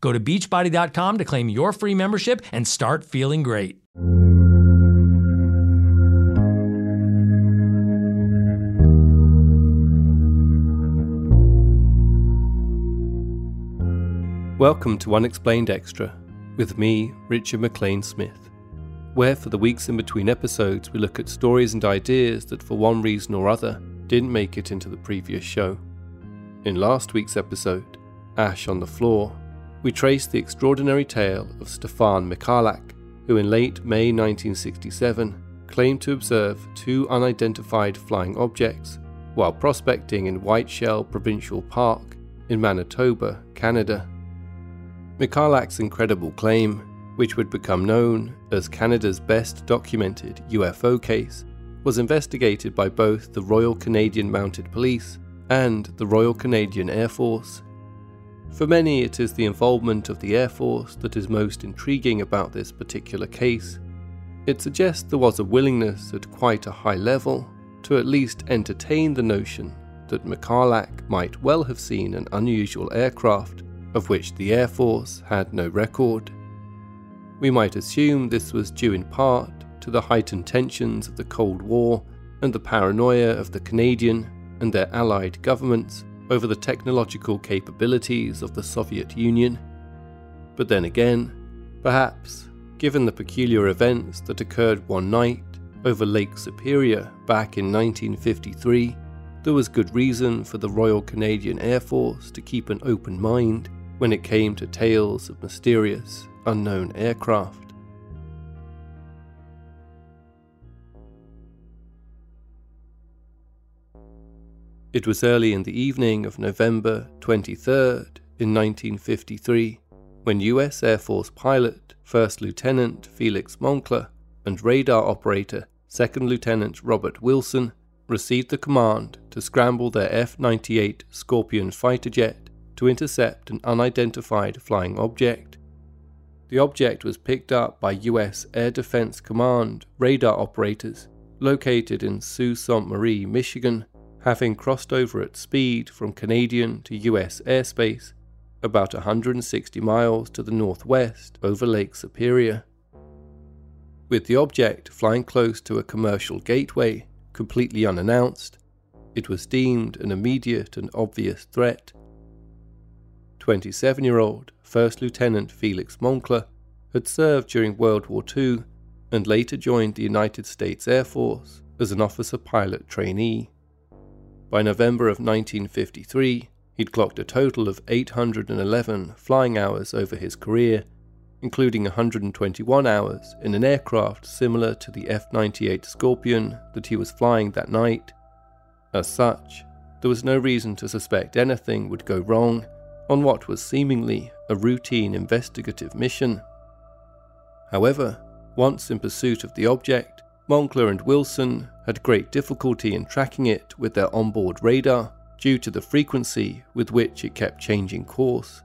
Go to beachbody.com to claim your free membership and start feeling great. Welcome to Unexplained Extra with me, Richard McLean Smith, where for the weeks in between episodes we look at stories and ideas that for one reason or other didn't make it into the previous show. In last week's episode, Ash on the Floor, we trace the extraordinary tale of Stefan Michalak, who in late May 1967 claimed to observe two unidentified flying objects while prospecting in Whiteshell Provincial Park in Manitoba, Canada. Michalak's incredible claim, which would become known as Canada's best documented UFO case, was investigated by both the Royal Canadian Mounted Police and the Royal Canadian Air Force. For many, it is the involvement of the Air Force that is most intriguing about this particular case. It suggests there was a willingness at quite a high level to at least entertain the notion that Michalak might well have seen an unusual aircraft of which the Air Force had no record. We might assume this was due in part to the heightened tensions of the Cold War and the paranoia of the Canadian and their allied governments over the technological capabilities of the Soviet Union. But then again, perhaps, given the peculiar events that occurred one night over Lake Superior back in 1953, there was good reason for the Royal Canadian Air Force to keep an open mind when it came to tales of mysterious, unknown aircraft. It was early in the evening of November 23rd in 1953 when US Air Force pilot First Lieutenant Felix Moncla and radar operator Second Lieutenant Robert Wilson received the command to scramble their F 98 Scorpion fighter jet to intercept an unidentified flying object. The object was picked up by US Air Defense Command radar operators located in Sault Ste. Marie, Michigan, having crossed over at speed from Canadian to US airspace about 160 miles to the northwest over Lake Superior. With the object flying close to a commercial gateway, completely unannounced, it was deemed an immediate and obvious threat. 27 year old First Lieutenant Felix Moncla had served during World War II and later joined the United States Air Force as an officer pilot trainee. By November of 1953, he'd clocked a total of 811 flying hours over his career, including 121 hours in an aircraft similar to the F 98 Scorpion that he was flying that night. As such, there was no reason to suspect anything would go wrong on what was seemingly a routine investigative mission. However, once in pursuit of the object, Moncla and Wilson had great difficulty in tracking it with their onboard radar due to the frequency with which it kept changing course.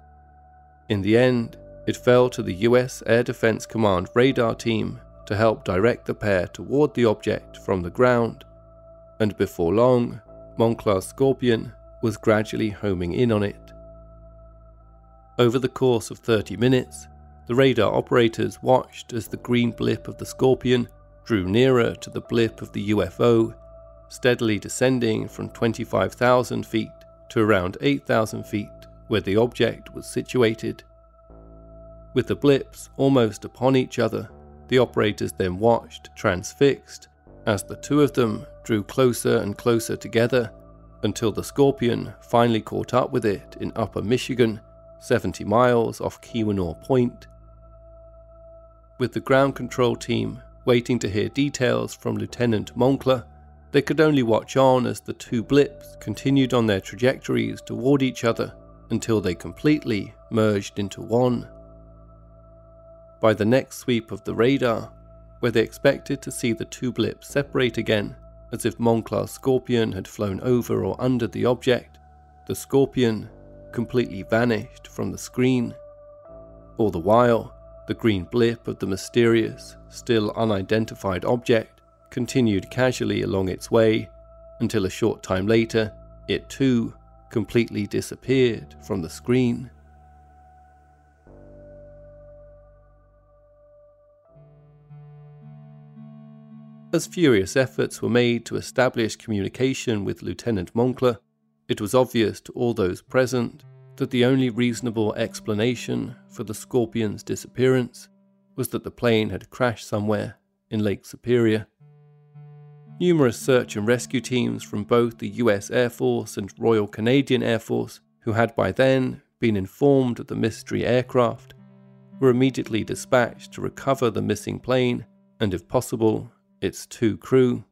In the end, it fell to the US Air Defense Command radar team to help direct the pair toward the object from the ground, and before long, Moncla's Scorpion was gradually homing in on it. Over the course of 30 minutes, the radar operators watched as the green blip of the Scorpion drew nearer to the blip of the UFO, steadily descending from 25,000 feet to around 8,000 feet where the object was situated. With the blips almost upon each other, the operators then watched, transfixed, as the two of them drew closer and closer together until the Scorpion finally caught up with it in Upper Michigan, 70 miles off Keweenaw Point. With the ground control team waiting to hear details from Lieutenant Moncla, they could only watch on as the two blips continued on their trajectories toward each other until they completely merged into one. By the next sweep of the radar, where they expected to see the two blips separate again, as if Moncla's Scorpion had flown over or under the object, the Scorpion completely vanished from the screen. All the while, the green blip of the mysterious, still unidentified object continued casually along its way until a short time later, it too completely disappeared from the screen. As furious efforts were made to establish communication with Lieutenant Moncla, it was obvious to all those present that the only reasonable explanation for the Scorpion's disappearance was that the plane had crashed somewhere in Lake Superior. Numerous search and rescue teams from both the US Air Force and Royal Canadian Air Force, who had by then been informed of the mystery aircraft, were immediately dispatched to recover the missing plane and, if possible, its two crew.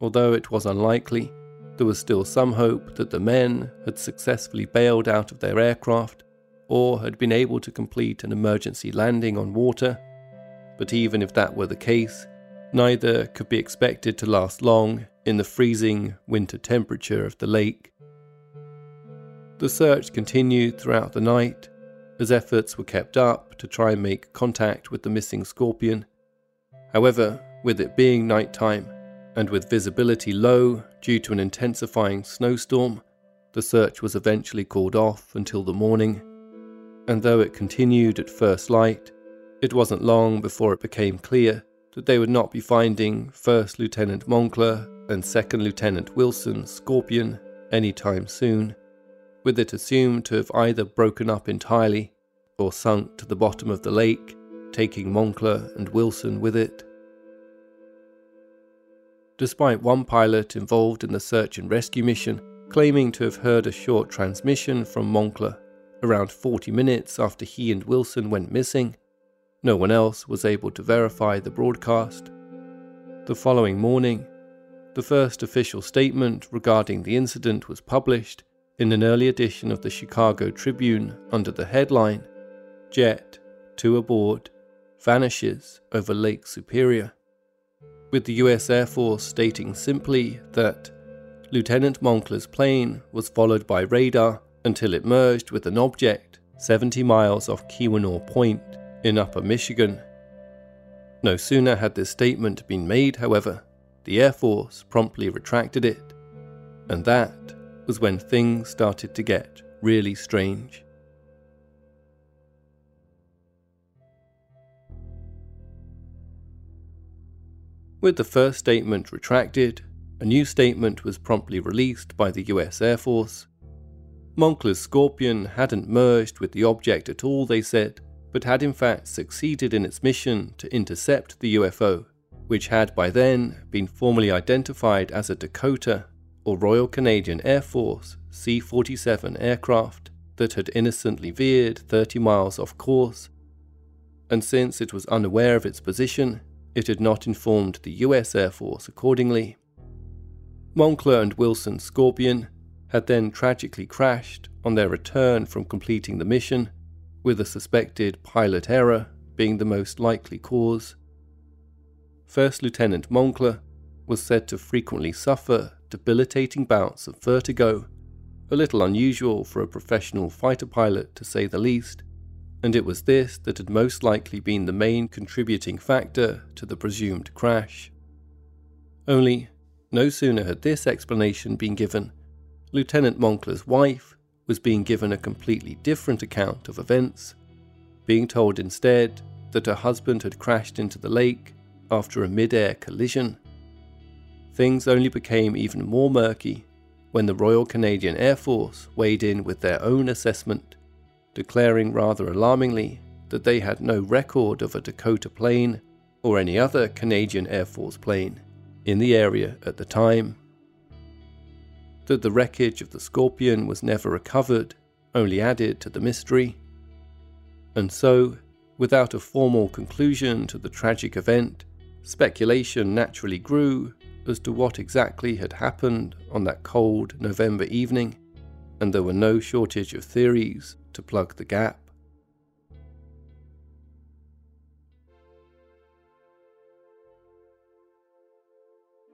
Although it was unlikely, there was still some hope that the men had successfully bailed out of their aircraft or had been able to complete an emergency landing on water. But even if that were the case, neither could be expected to last long in the freezing winter temperature of the lake. The search continued throughout the night as efforts were kept up to try and make contact with the missing scorpion. However, with it being night time, and with visibility low due to an intensifying snowstorm, the search was eventually called off until the morning. And though it continued at first light, it wasn't long before it became clear that they would not be finding First Lieutenant Moncla and Second Lieutenant Wilson's Scorpion anytime soon, with it assumed to have either broken up entirely or sunk to the bottom of the lake, taking Moncla and Wilson with it despite one pilot involved in the search and rescue mission claiming to have heard a short transmission from Moncla around 40 minutes after he and Wilson went missing. No one else was able to verify the broadcast. The following morning, the first official statement regarding the incident was published in an early edition of the Chicago Tribune under the headline Jet, two aboard, vanishes over Lake Superior with the US Air Force stating simply that Lieutenant Moncla's plane was followed by radar until it merged with an object 70 miles off Keweenaw Point in Upper Michigan. No sooner had this statement been made, however, the Air Force promptly retracted it, and that was when things started to get really strange. With the first statement retracted, a new statement was promptly released by the US Air Force. Moncla's Scorpion hadn't merged with the object at all, they said, but had in fact succeeded in its mission to intercept the UFO, which had by then been formally identified as a Dakota or Royal Canadian Air Force C 47 aircraft that had innocently veered 30 miles off course. And since it was unaware of its position, it had not informed the US Air Force accordingly. Moncla and Wilson's Scorpion had then tragically crashed on their return from completing the mission with a suspected pilot error being the most likely cause. First Lieutenant Moncla was said to frequently suffer debilitating bouts of vertigo, a little unusual for a professional fighter pilot to say the least, and it was this that had most likely been the main contributing factor to the presumed crash. Only, no sooner had this explanation been given, Lieutenant Moncla's wife was being given a completely different account of events, being told instead that her husband had crashed into the lake after a mid air collision. Things only became even more murky when the Royal Canadian Air Force weighed in with their own assessment, declaring rather alarmingly that they had no record of a Dakota plane or any other Canadian Air Force plane in the area at the time that the wreckage of the Scorpion was never recovered only added to the mystery. And so, without a formal conclusion to the tragic event, speculation naturally grew as to what exactly had happened on that cold November evening, and there were no shortage of theories to plug the gap.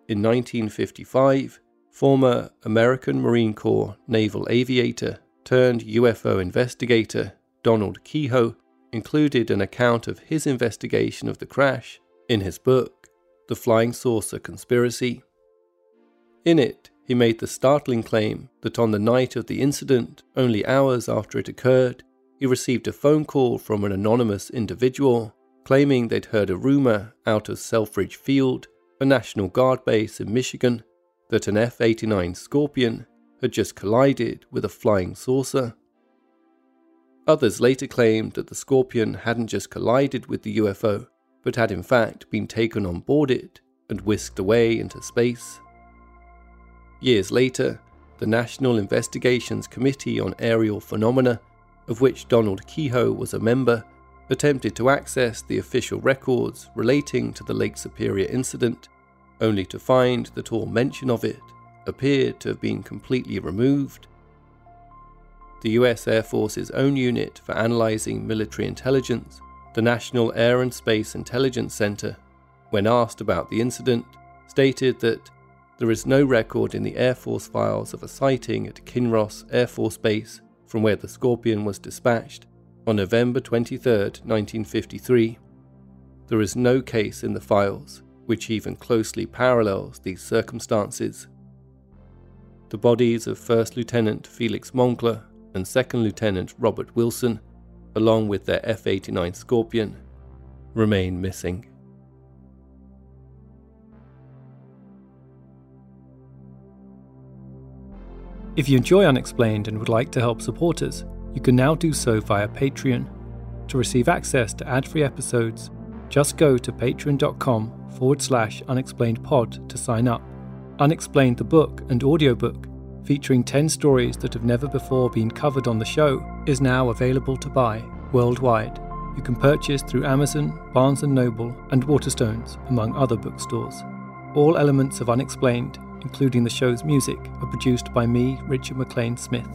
In 1955, former American Marine Corps naval aviator turned UFO investigator Donald Keyhoe included an account of his investigation of the crash in his book, The Flying Saucer Conspiracy. In it, he made the startling claim that on the night of the incident, only hours after it occurred, he received a phone call from an anonymous individual claiming they'd heard a rumor out of Selfridge Field, a National Guard base in Michigan, that an F 89 Scorpion had just collided with a flying saucer. Others later claimed that the Scorpion hadn't just collided with the UFO, but had in fact been taken on board it and whisked away into space. Years later, the National Investigations Committee on Aerial Phenomena, of which Donald Keyhoe was a member, attempted to access the official records relating to the Lake Superior incident only to find that all mention of it appeared to have been completely removed. The US Air Force's own unit for analysing military intelligence, the National Air and Space Intelligence Center, when asked about the incident, stated that there is no record in the Air Force files of a sighting at Kinross Air Force Base from where the Scorpion was dispatched on November 23, 1953. There is no case in the files which even closely parallels these circumstances. The bodies of First Lieutenant Felix Moncla and Second Lieutenant Robert Wilson, along with their F 89 Scorpion, remain missing. If you enjoy Unexplained and would like to help support us, you can now do so via Patreon. To receive access to ad free episodes, just go to patreon.com forward slash unexplained pod to sign up. Unexplained the book and audiobook, featuring 10 stories that have never before been covered on the show, is now available to buy worldwide. You can purchase through Amazon, Barnes & Noble, and Waterstones, among other bookstores. All elements of Unexplained, including the show's music, are produced by me, Richard McLean Smith.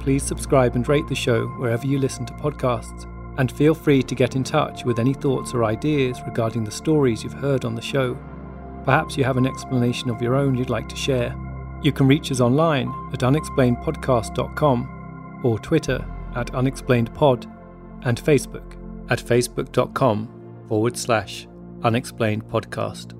Please subscribe and rate the show wherever you listen to podcasts and feel free to get in touch with any thoughts or ideas regarding the stories you've heard on the show. Perhaps you have an explanation of your own you'd like to share. You can reach us online at unexplainedpodcast.com or Twitter at unexplainedpod and Facebook at facebook.com forward slash unexplainedpodcast.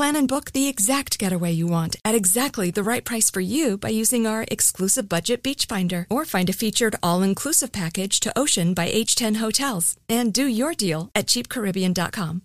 Plan and book the exact getaway you want at exactly the right price for you by using our exclusive budget beach finder or find a featured all-inclusive package to Ocean by H10 Hotels and do your deal at cheapcaribbean.com.